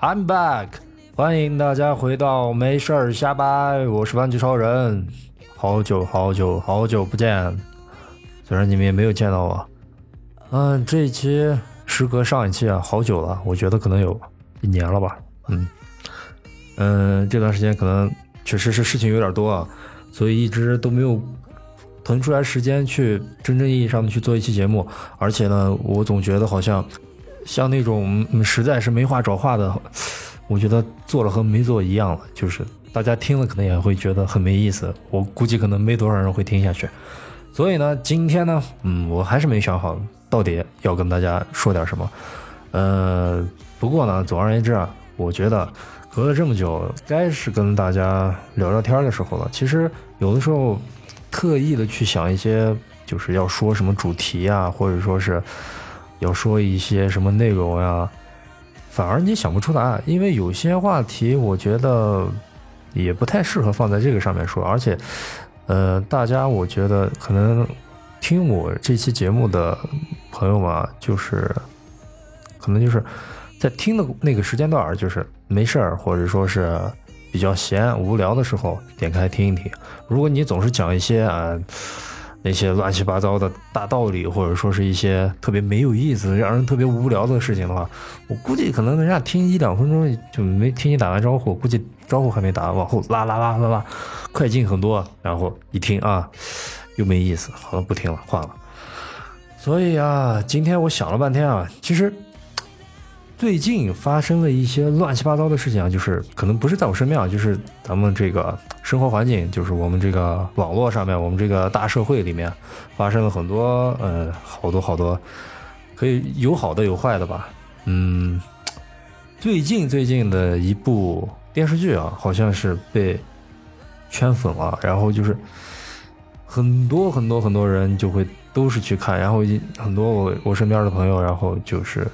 I'm back！欢迎大家回到没事儿瞎掰，我是玩具超人。好久好久好久不见，虽然你们也没有见到我。嗯，这一期时隔上一期啊，好久了，我觉得可能有一年了吧。嗯嗯，这段时间可能确实是事情有点多啊，所以一直都没有腾出来时间去真正意义上的去做一期节目。而且呢，我总觉得好像像那种实在是没话找话的，我觉得做了和没做一样了。就是大家听了可能也会觉得很没意思，我估计可能没多少人会听下去。所以呢，今天呢，嗯，我还是没想好到底要跟大家说点什么。呃，不过呢，总而言之啊，我觉得隔了这么久，该是跟大家聊聊天的时候了。其实有的时候特意的去想一些，就是要说什么主题啊，或者说是要说一些什么内容呀，反而你想不出答案，因为有些话题我觉得也不太适合放在这个上面说，而且，呃，大家我觉得可能听我这期节目的朋友嘛，就是可能就是在听的那个时间段，就是没事儿或者说是比较闲无聊的时候，点开听一听。如果你总是讲一些啊那些乱七八糟的大道理，或者说是一些特别没有意思、让人特别无聊的事情的话，我估计可能人家听一两分钟就没听你打完招呼，估计招呼还没打，往后拉拉拉拉拉，快进很多，然后一听啊又没意思，好了不听了，换了。所以啊，今天我想了半天啊，其实最近发生了一些乱七八糟的事情啊，就是可能不是在我身边啊，就是咱们这个生活环境，就是我们这个网络上面，我们这个大社会里面发生了很多呃好多好多，可以有好的有坏的吧。嗯，最近最近的一部电视剧啊，好像是被圈粉了，然后就是很多很多很多人就会都是去看，然后一很多我我身边的朋友，然后就是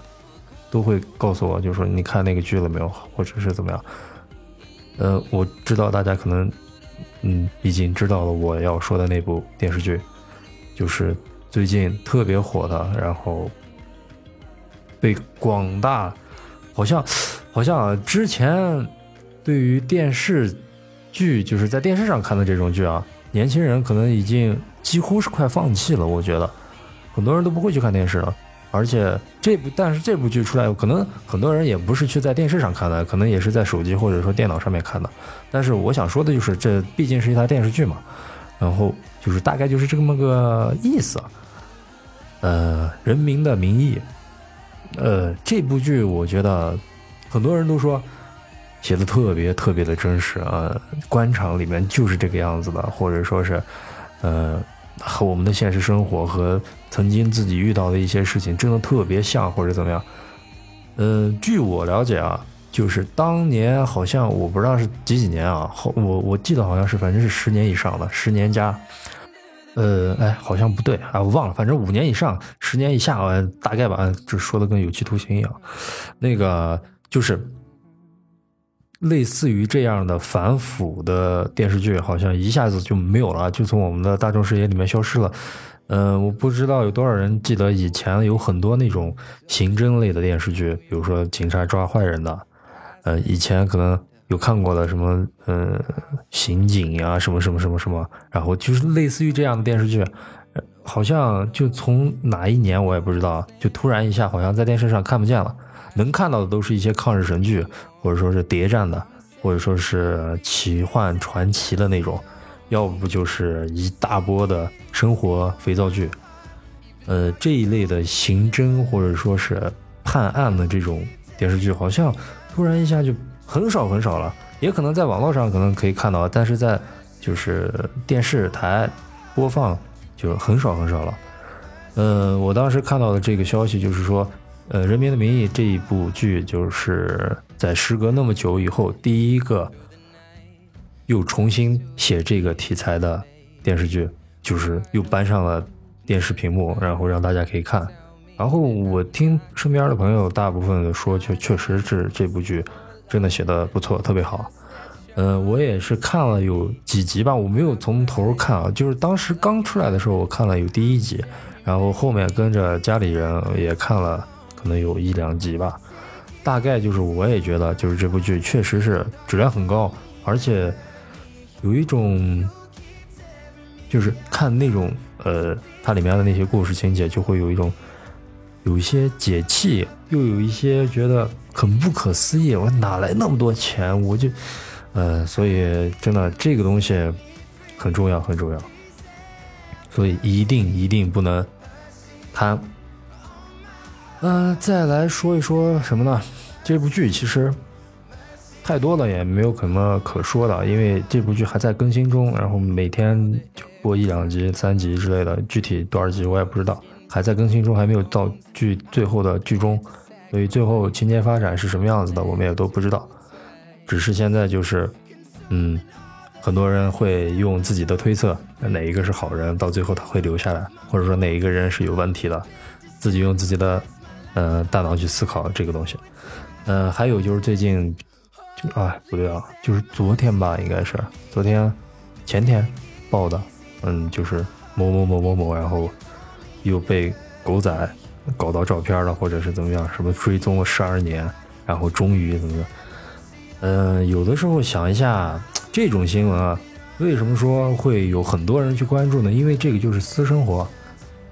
都会告诉我，就说你看那个剧了没有，或者是怎么样。呃，我知道大家可能嗯已经知道了我要说的那部电视剧，就是最近特别火的，然后被广大好像好像之前对于电视剧就是在电视上看的这种剧啊，年轻人可能已经几乎是快放弃了。我觉得很多人都不会去看电视了，而且这部但是这部剧出来，可能很多人也不是去在电视上看的，可能也是在手机或者说电脑上面看的。但是我想说的就是，这毕竟是一台电视剧嘛，然后就是大概就是这么个意思。呃，《人民的名义》，呃，这部剧我觉得很多人都说写的特别特别的真实啊，官场里面就是这个样子的，或者说是，呃，和我们的现实生活和曾经自己遇到的一些事情真的特别像，或者怎么样。呃，据我了解啊，就是当年好像我不知道是几几年啊，后我我记得好像是反正是十年以上的，十年加。呃，哎，好像不对啊，我忘了，反正五年以上，十年以下，大概吧，就说的跟有期徒刑一样。那个就是类似于这样的反腐的电视剧，好像一下子就没有了，就从我们的大众视野里面消失了。嗯，我不知道有多少人记得以前有很多那种刑侦类的电视剧，比如说警察抓坏人的，呃，以前可能。有看过的什么，呃，刑警呀，什么什么什么什么，然后就是类似于这样的电视剧，好像就从哪一年我也不知道，就突然一下好像在电视上看不见了，能看到的都是一些抗日神剧，或者说是谍战的，或者说是奇幻传奇的那种，要不就是一大波的生活肥皂剧，呃，这一类的刑侦或者说是判案的这种电视剧，好像突然一下就。很少很少了，也可能在网络上可能可以看到，但是在就是电视台播放就很少很少了。嗯，我当时看到的这个消息就是说，呃，《人民的名义》这一部剧就是在时隔那么久以后，第一个又重新写这个题材的电视剧，就是又搬上了电视屏幕，然后让大家可以看。然后我听身边的朋友大部分的说，确确实是这部剧。真的写的不错，特别好。嗯，我也是看了有几集吧，我没有从头看啊，就是当时刚出来的时候，我看了有第一集，然后后面跟着家里人也看了，可能有一两集吧。大概就是我也觉得，就是这部剧确实是质量很高，而且有一种就是看那种呃它里面的那些故事情节，就会有一种有一些解气，又有一些觉得很不可思议。我哪来那么多钱？我就呃，所以真的这个东西很重要，很重要。所以一定一定不能贪。嗯，再来说一说什么呢？这部剧其实太多了，也没有什么可说的，因为这部剧还在更新中，然后每天就播一两集、三集之类的，具体多少集我也不知道，还在更新中，还没有到剧最后的剧中，所以最后情节发展是什么样子的，我们也都不知道。只是现在就是，嗯，很多人会用自己的推测，哪一个是好人，到最后他会留下来，或者说哪一个人是有问题的，自己用自己的。嗯，大脑去思考这个东西。嗯，还有就是最近，就哎不对啊，就是昨天吧，应该是昨天、前天报的。嗯，就是某某某某某，然后又被狗仔搞到照片了，或者是怎么样？什么追踪了十二年，然后终于怎么样？嗯，有的时候想一下这种新闻啊，为什么说会有很多人去关注呢？因为这个就是私生活，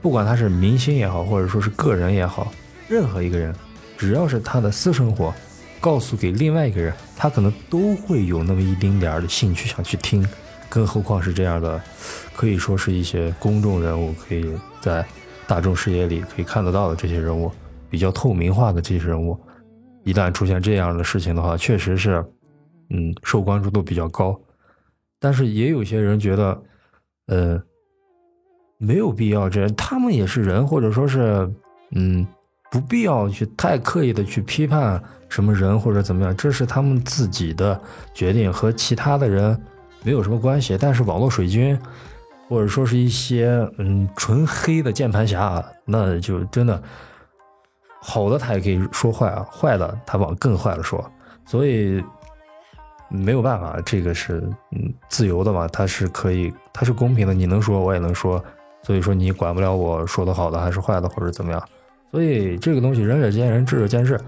不管他是明星也好，或者说是个人也好。任何一个人，只要是他的私生活，告诉给另外一个人，他可能都会有那么一丁点儿的兴趣想去听，更何况是这样的，可以说是一些公众人物，可以在大众视野里可以看得到的这些人物，比较透明化的这些人物，一旦出现这样的事情的话，确实是，嗯，受关注度比较高。但是也有些人觉得，呃，没有必要这，他们也是人，或者说是，嗯。不必要去太刻意的去批判什么人或者怎么样，这是他们自己的决定，和其他的人没有什么关系。但是网络水军，或者说是一些嗯纯黑的键盘侠，那就真的好的他也可以说坏啊，坏的他往更坏了说。所以没有办法，这个是嗯自由的嘛，他是可以，他是公平的，你能说我也能说，所以说你管不了我说的好的还是坏的或者怎么样。所以这个东西仁者见仁，智者见智，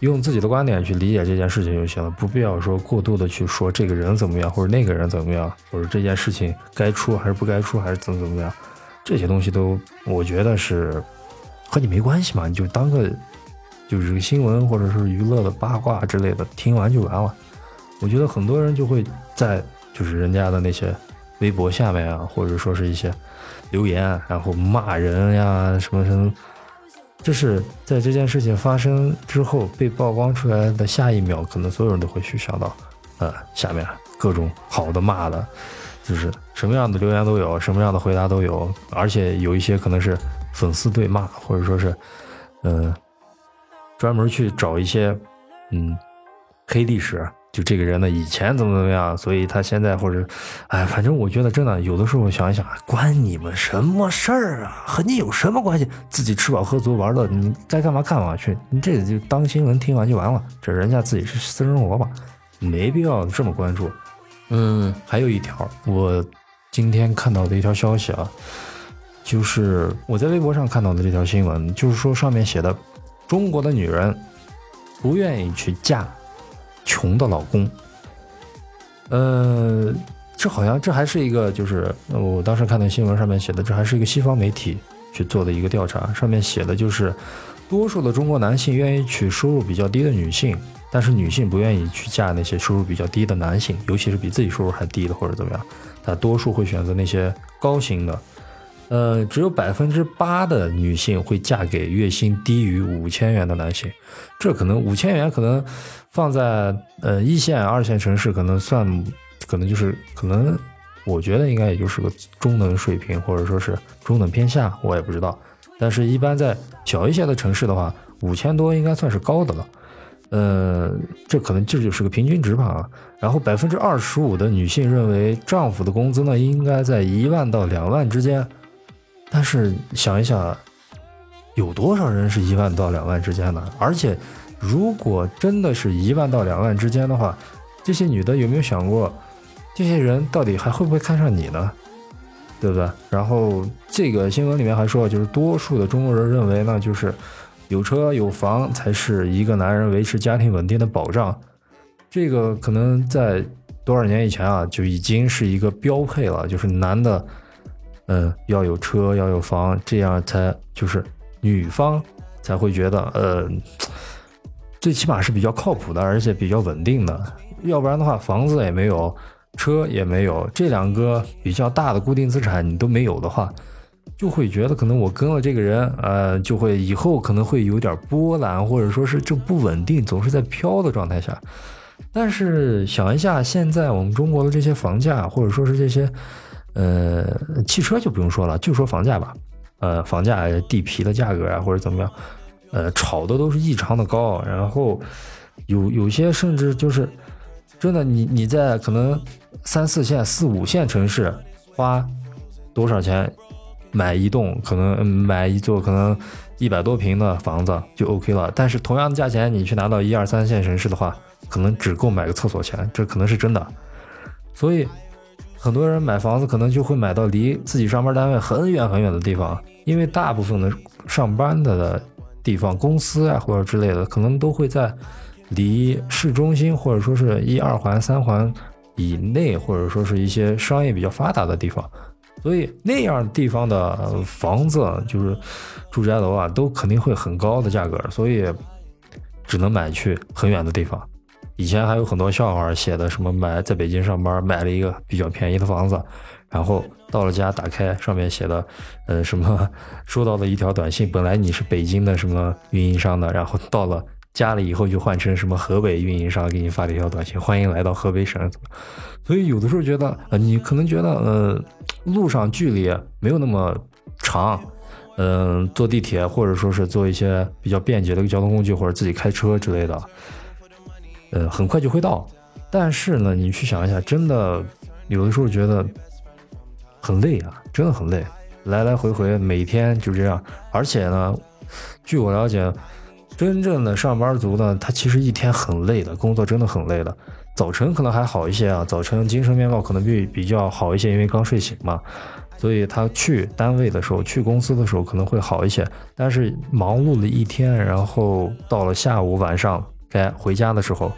用自己的观点去理解这件事情就行了，不必要说过度的去说这个人怎么样，或者那个人怎么样，或者这件事情该出还是不该出，还是怎么怎么样，这些东西都我觉得是和你没关系嘛，你就当个就是新闻或者是娱乐的八卦之类的，听完就完了。我觉得很多人就会在就是人家的那些微博下面啊，或者说是一些留言，然后骂人呀，什么什么。这是在这件事情发生之后被曝光出来的下一秒，可能所有人都会去想到，呃，下面各种好的骂的，就是什么样的留言都有，什么样的回答都有，而且有一些可能是粉丝对骂，或者说是，嗯，专门去找一些，嗯，黑历史。就这个人呢，以前怎么怎么样，所以他现在或者，哎，反正我觉得真的有的时候想一想，关你们什么事儿啊？和你有什么关系？自己吃饱喝足玩乐，你该干嘛干嘛去。你这个就当新闻听完就完了，这人家自己是私生活吧，没必要这么关注。嗯，还有一条，我今天看到的一条消息啊，就是我在微博上看到的这条新闻，就是说上面写的，中国的女人不愿意去嫁。穷的老公，呃，这好像这还是一个，就是我当时看的新闻上面写的，这还是一个西方媒体去做的一个调查，上面写的就是，多数的中国男性愿意娶收入比较低的女性，但是女性不愿意去嫁那些收入比较低的男性，尤其是比自己收入还低的或者怎么样，大多数会选择那些高薪的。呃，只有百分之八的女性会嫁给月薪低于五千元的男性，这可能五千元可能放在呃一线、二线城市可能算，可能就是可能，我觉得应该也就是个中等水平，或者说是中等偏下，我也不知道。但是，一般在小一些的城市的话，五千多应该算是高的了。呃，这可能这就是个平均值吧。然后百分之二十五的女性认为，丈夫的工资呢应该在一万到两万之间。但是想一想，有多少人是一万到两万之间的？而且，如果真的是一万到两万之间的话，这些女的有没有想过，这些人到底还会不会看上你呢？对不对？然后这个新闻里面还说，就是多数的中国人认为呢，就是有车有房才是一个男人维持家庭稳定的保障。这个可能在多少年以前啊，就已经是一个标配了，就是男的，嗯，要有车要有房，这样才就是女方才会觉得，呃，最起码是比较靠谱的，而且比较稳定的。要不然的话，房子也没有，车也没有，这两个比较大的固定资产你都没有的话。就会觉得可能我跟了这个人，呃，就会以后可能会有点波澜，或者说是这不稳定，总是在飘的状态下。但是想一下，现在我们中国的这些房价，或者说是这些，呃，汽车就不用说了，就说房价吧，呃，房价、地皮的价格啊，或者怎么样，呃，炒的都是异常的高。然后有有些甚至就是真的，你你在可能三四线、四五线城市花多少钱？买一栋可能买一座可能一百多平的房子就 OK 了，但是同样的价钱，你去拿到一二三线城市的话，可能只够买个厕所钱，这可能是真的。所以很多人买房子可能就会买到离自己上班单位很远很远的地方，因为大部分的上班的地方，公司啊或者之类的，可能都会在离市中心或者说是一二环、三环以内，或者说是一些商业比较发达的地方。所以那样地方的房子，就是住宅楼啊，都肯定会很高的价格，所以只能买去很远的地方。以前还有很多笑话写的，什么买在北京上班买了一个比较便宜的房子，然后到了家打开，上面写的，呃，什么收到了一条短信，本来你是北京的什么运营商的，然后到了。家了以后就换成什么河北运营商给你发了一条短信，欢迎来到河北省。所以有的时候觉得，呃，你可能觉得，呃，路上距离没有那么长，嗯，坐地铁或者说是坐一些比较便捷的交通工具或者自己开车之类的，呃，很快就会到。但是呢，你去想一下，真的有的时候觉得很累啊，真的很累，来来回回每天就这样。而且呢，据我了解。真正的上班族呢，他其实一天很累的，工作真的很累的。早晨可能还好一些啊，早晨精神面貌可能比比较好一些，因为刚睡醒嘛，所以他去单位的时候，去公司的时候可能会好一些。但是忙碌了一天，然后到了下午晚上该回家的时候，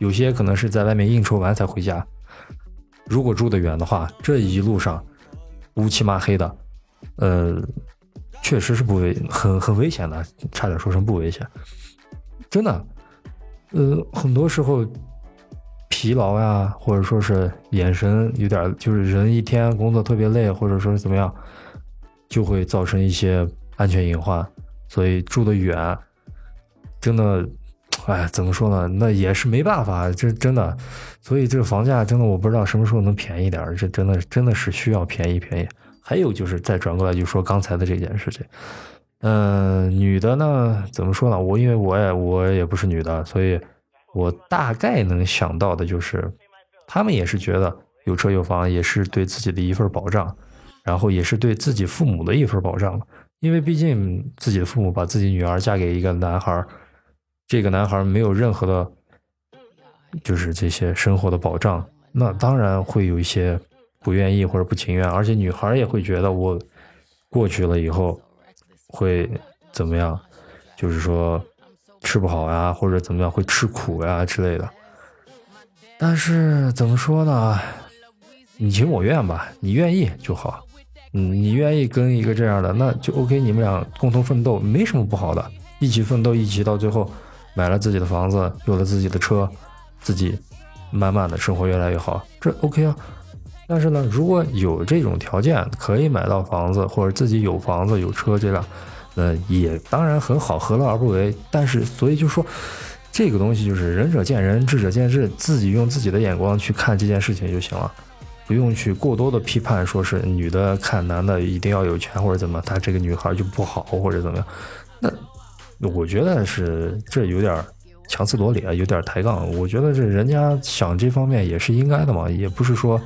有些可能是在外面应酬完才回家。如果住得远的话，这一路上乌漆麻黑的，呃。确实是不危，很很危险的，差点说成不危险，真的，呃，很多时候疲劳呀，或者说是眼神有点，就是人一天工作特别累，或者说是怎么样，就会造成一些安全隐患。所以住得远，真的，哎，怎么说呢？那也是没办法，这真的。所以这个房价真的，我不知道什么时候能便宜点，这真的真的是需要便宜便宜。还有就是再转过来就说刚才的这件事情，嗯，女的呢怎么说呢？我因为我也我也不是女的，所以我大概能想到的就是，他们也是觉得有车有房也是对自己的一份保障，然后也是对自己父母的一份保障因为毕竟自己的父母把自己女儿嫁给一个男孩儿，这个男孩没有任何的，就是这些生活的保障，那当然会有一些。不愿意或者不情愿，而且女孩也会觉得我过去了以后会怎么样？就是说吃不好呀，或者怎么样会吃苦呀之类的。但是怎么说呢？你情我愿吧，你愿意就好。嗯，你愿意跟一个这样的，那就 OK。你们俩共同奋斗，没什么不好的。一起奋斗，一起到最后买了自己的房子，有了自己的车，自己慢慢的生活越来越好，这 OK 啊。但是呢，如果有这种条件可以买到房子，或者自己有房子有车，这样，呃，也当然很好，何乐而不为？但是，所以就说，这个东西就是仁者见仁，智者见智，自己用自己的眼光去看这件事情就行了，不用去过多的批判，说是女的看男的一定要有钱或者怎么，她这个女孩就不好或者怎么样？我觉得是这有点强词夺理啊，有点抬杠。我觉得这人家想这方面也是应该的嘛，也不是说。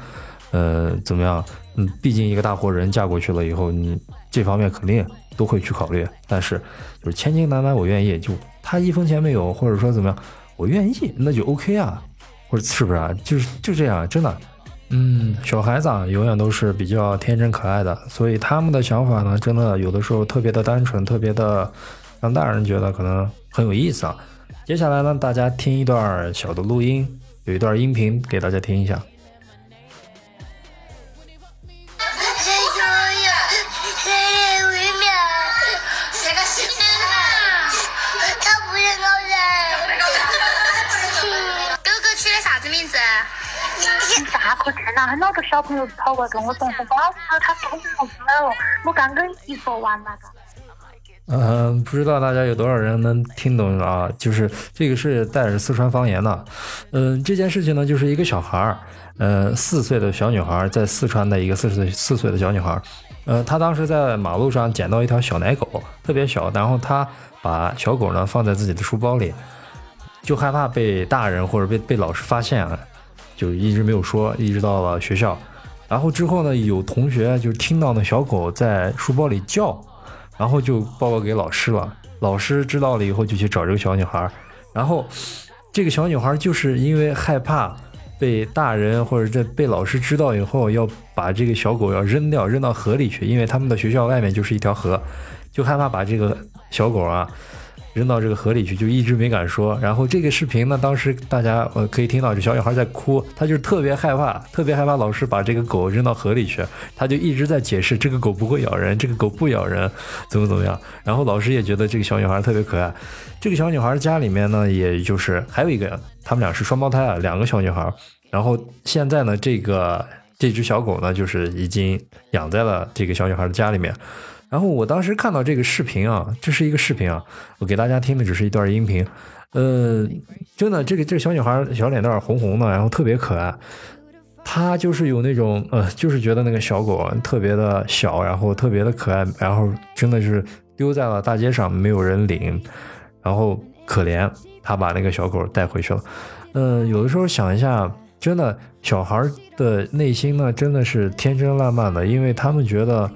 呃，怎么样？嗯，毕竟一个大活人嫁过去了以后，你这方面肯定都会去考虑。但是，就是千金难买我愿意，就他一分钱没有，或者说怎么样，我愿意，那就 OK 啊，或者是不是啊？就是就这样，真的。嗯，小孩子啊，永远都是比较天真可爱的，所以他们的想法呢，真的有的时候特别的单纯，特别的，让大人觉得可能很有意思啊。接下来呢，大家听一段小的录音，有一段音频给大家听一下。啥可吃了？很多个小朋友跑过来跟我说：“说老师，他说我不了。”我刚跟你说完那个。嗯，不知道大家有多少人能听懂啊？就是这个是带着四川方言的。嗯，这件事情呢，就是一个小孩儿，呃，四岁的小女孩，在四川的一个四岁四岁的小女孩，呃，她当时在马路上捡到一条小奶狗，特别小，然后她把小狗呢放在自己的书包里，就害怕被大人或者被被老师发现啊。就一直没有说，一直到了学校，然后之后呢，有同学就听到那小狗在书包里叫，然后就报告给老师了。老师知道了以后，就去找这个小女孩。然后这个小女孩就是因为害怕被大人或者这被老师知道以后，要把这个小狗要扔掉，扔到河里去，因为他们的学校外面就是一条河，就害怕把这个小狗啊。扔到这个河里去，就一直没敢说。然后这个视频呢，当时大家呃可以听到这小女孩在哭，她就是特别害怕，特别害怕老师把这个狗扔到河里去，她就一直在解释这个狗不会咬人，这个狗不咬人，怎么怎么样。然后老师也觉得这个小女孩特别可爱。这个小女孩家里面呢，也就是还有一个，他们俩是双胞胎啊，两个小女孩。然后现在呢，这个这只小狗呢，就是已经养在了这个小女孩的家里面。然后我当时看到这个视频啊，这是一个视频啊，我给大家听的只是一段音频，呃，真的，这个这个小女孩小脸蛋红红的，然后特别可爱，她就是有那种呃，就是觉得那个小狗特别的小，然后特别的可爱，然后真的是丢在了大街上没有人领，然后可怜，她把那个小狗带回去了，嗯，有的时候想一下，真的小孩的内心呢，真的是天真烂漫的，因为他们觉得。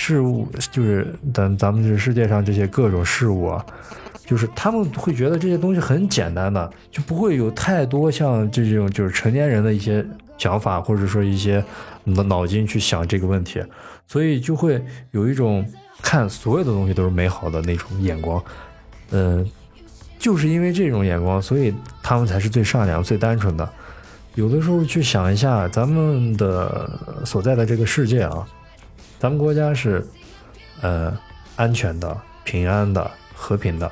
事物就是咱咱们这世界上这些各种事物啊，就是他们会觉得这些东西很简单的，就不会有太多像这种就是成年人的一些想法，或者说一些脑脑筋去想这个问题，所以就会有一种看所有的东西都是美好的那种眼光。嗯，就是因为这种眼光，所以他们才是最善良、最单纯的。有的时候去想一下咱们的所在的这个世界啊。咱们国家是，呃，安全的、平安的、和平的，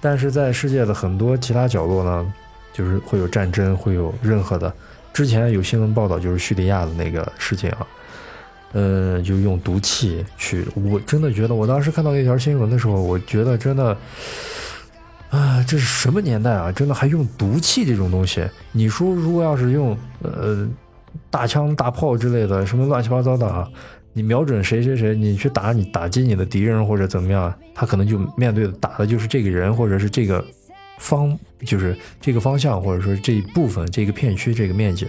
但是在世界的很多其他角落呢，就是会有战争，会有任何的。之前有新闻报道，就是叙利亚的那个事情啊，呃，就用毒气去，我真的觉得，我当时看到那条新闻的时候，我觉得真的，啊，这是什么年代啊？真的还用毒气这种东西？你说，如果要是用呃大枪大炮之类的，什么乱七八糟的啊？你瞄准谁谁谁，你去打你打击你的敌人或者怎么样，他可能就面对的打的就是这个人或者是这个方，就是这个方向或者说这一部分这个片区这个面积。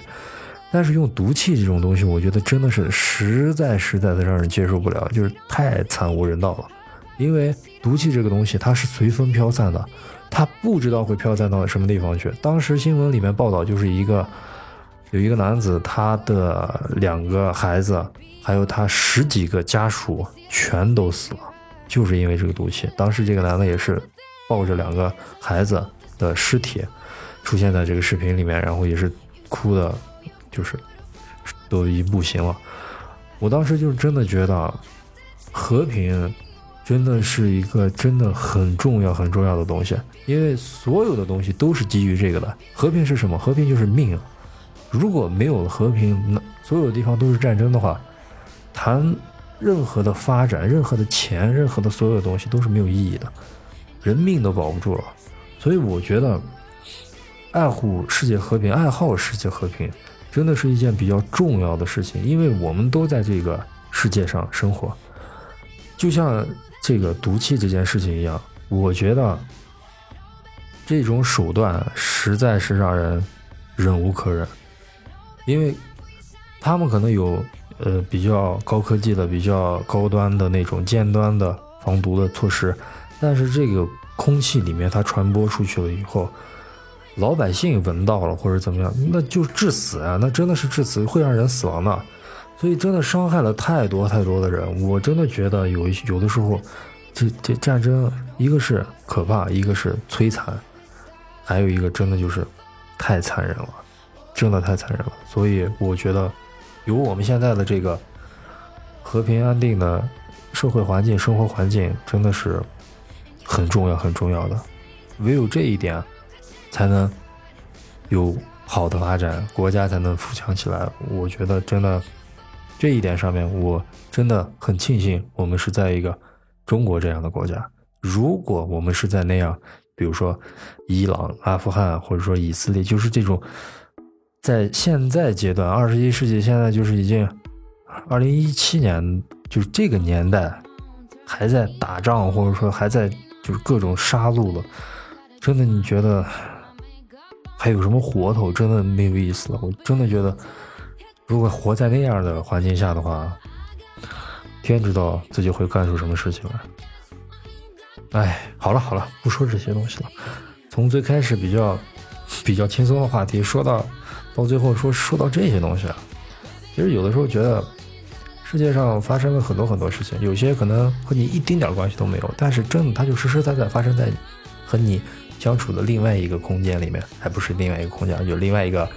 但是用毒气这种东西，我觉得真的是实在实在的让人接受不了，就是太惨无人道了。因为毒气这个东西它是随风飘散的，它不知道会飘散到什么地方去。当时新闻里面报道就是一个有一个男子，他的两个孩子。还有他十几个家属全都死了，就是因为这个毒气。当时这个男的也是抱着两个孩子的尸体出现在这个视频里面，然后也是哭的，就是都已经不行了。我当时就真的觉得和平真的是一个真的很重要很重要的东西，因为所有的东西都是基于这个的。和平是什么？和平就是命。如果没有了和平，那所有地方都是战争的话。谈任何的发展，任何的钱，任何的所有东西都是没有意义的，人命都保不住了。所以我觉得，爱护世界和平，爱好世界和平，真的是一件比较重要的事情。因为我们都在这个世界上生活，就像这个毒气这件事情一样，我觉得这种手段实在是让人忍无可忍，因为他们可能有。呃，比较高科技的、比较高端的那种尖端的防毒的措施，但是这个空气里面它传播出去了以后，老百姓闻到了或者怎么样，那就致死啊！那真的是致死，会让人死亡的。所以真的伤害了太多太多的人。我真的觉得有有的时候，这这战争，一个是可怕，一个是摧残，还有一个真的就是太残忍了，真的太残忍了。所以我觉得，有我们现在的这个和平安定的社会环境、生活环境，真的是很重要、很重要的。唯有这一点，才能有好的发展，国家才能富强起来。我觉得真的这一点上面，我真的很庆幸我们是在一个。中国这样的国家，如果我们是在那样，比如说伊朗、阿富汗，或者说以色列，就是这种在现在阶段，二十一世纪现在就是已经二零一七年，就是这个年代还在打仗，或者说还在就是各种杀戮了，真的你觉得还有什么活头？真的没有意思了。我真的觉得，如果活在那样的环境下的话。天知道自己会干出什么事情来。哎，好了好了，不说这些东西了。从最开始比较比较轻松的话题，说到到最后说说到这些东西啊，其实有的时候觉得世界上发生了很多很多事情，有些可能和你一丁点关系都没有，但是真的它就实实在在发生在和你相处的另外一个空间里面，还不是另外一个空间，有另外一个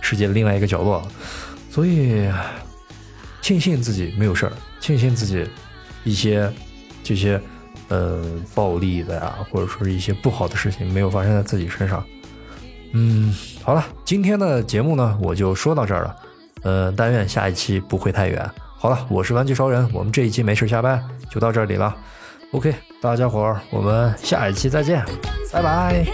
世界的另外一个角落。所以庆幸自己没有事儿。庆幸自己一些这些呃暴力的呀，或者说是一些不好的事情没有发生在自己身上。嗯，好了，今天的节目呢，我就说到这儿了。呃，但愿下一期不会太远。好了，我是玩具超人，我们这一期没事下班就到这里了。OK，大家伙儿，我们下一期再见，拜拜。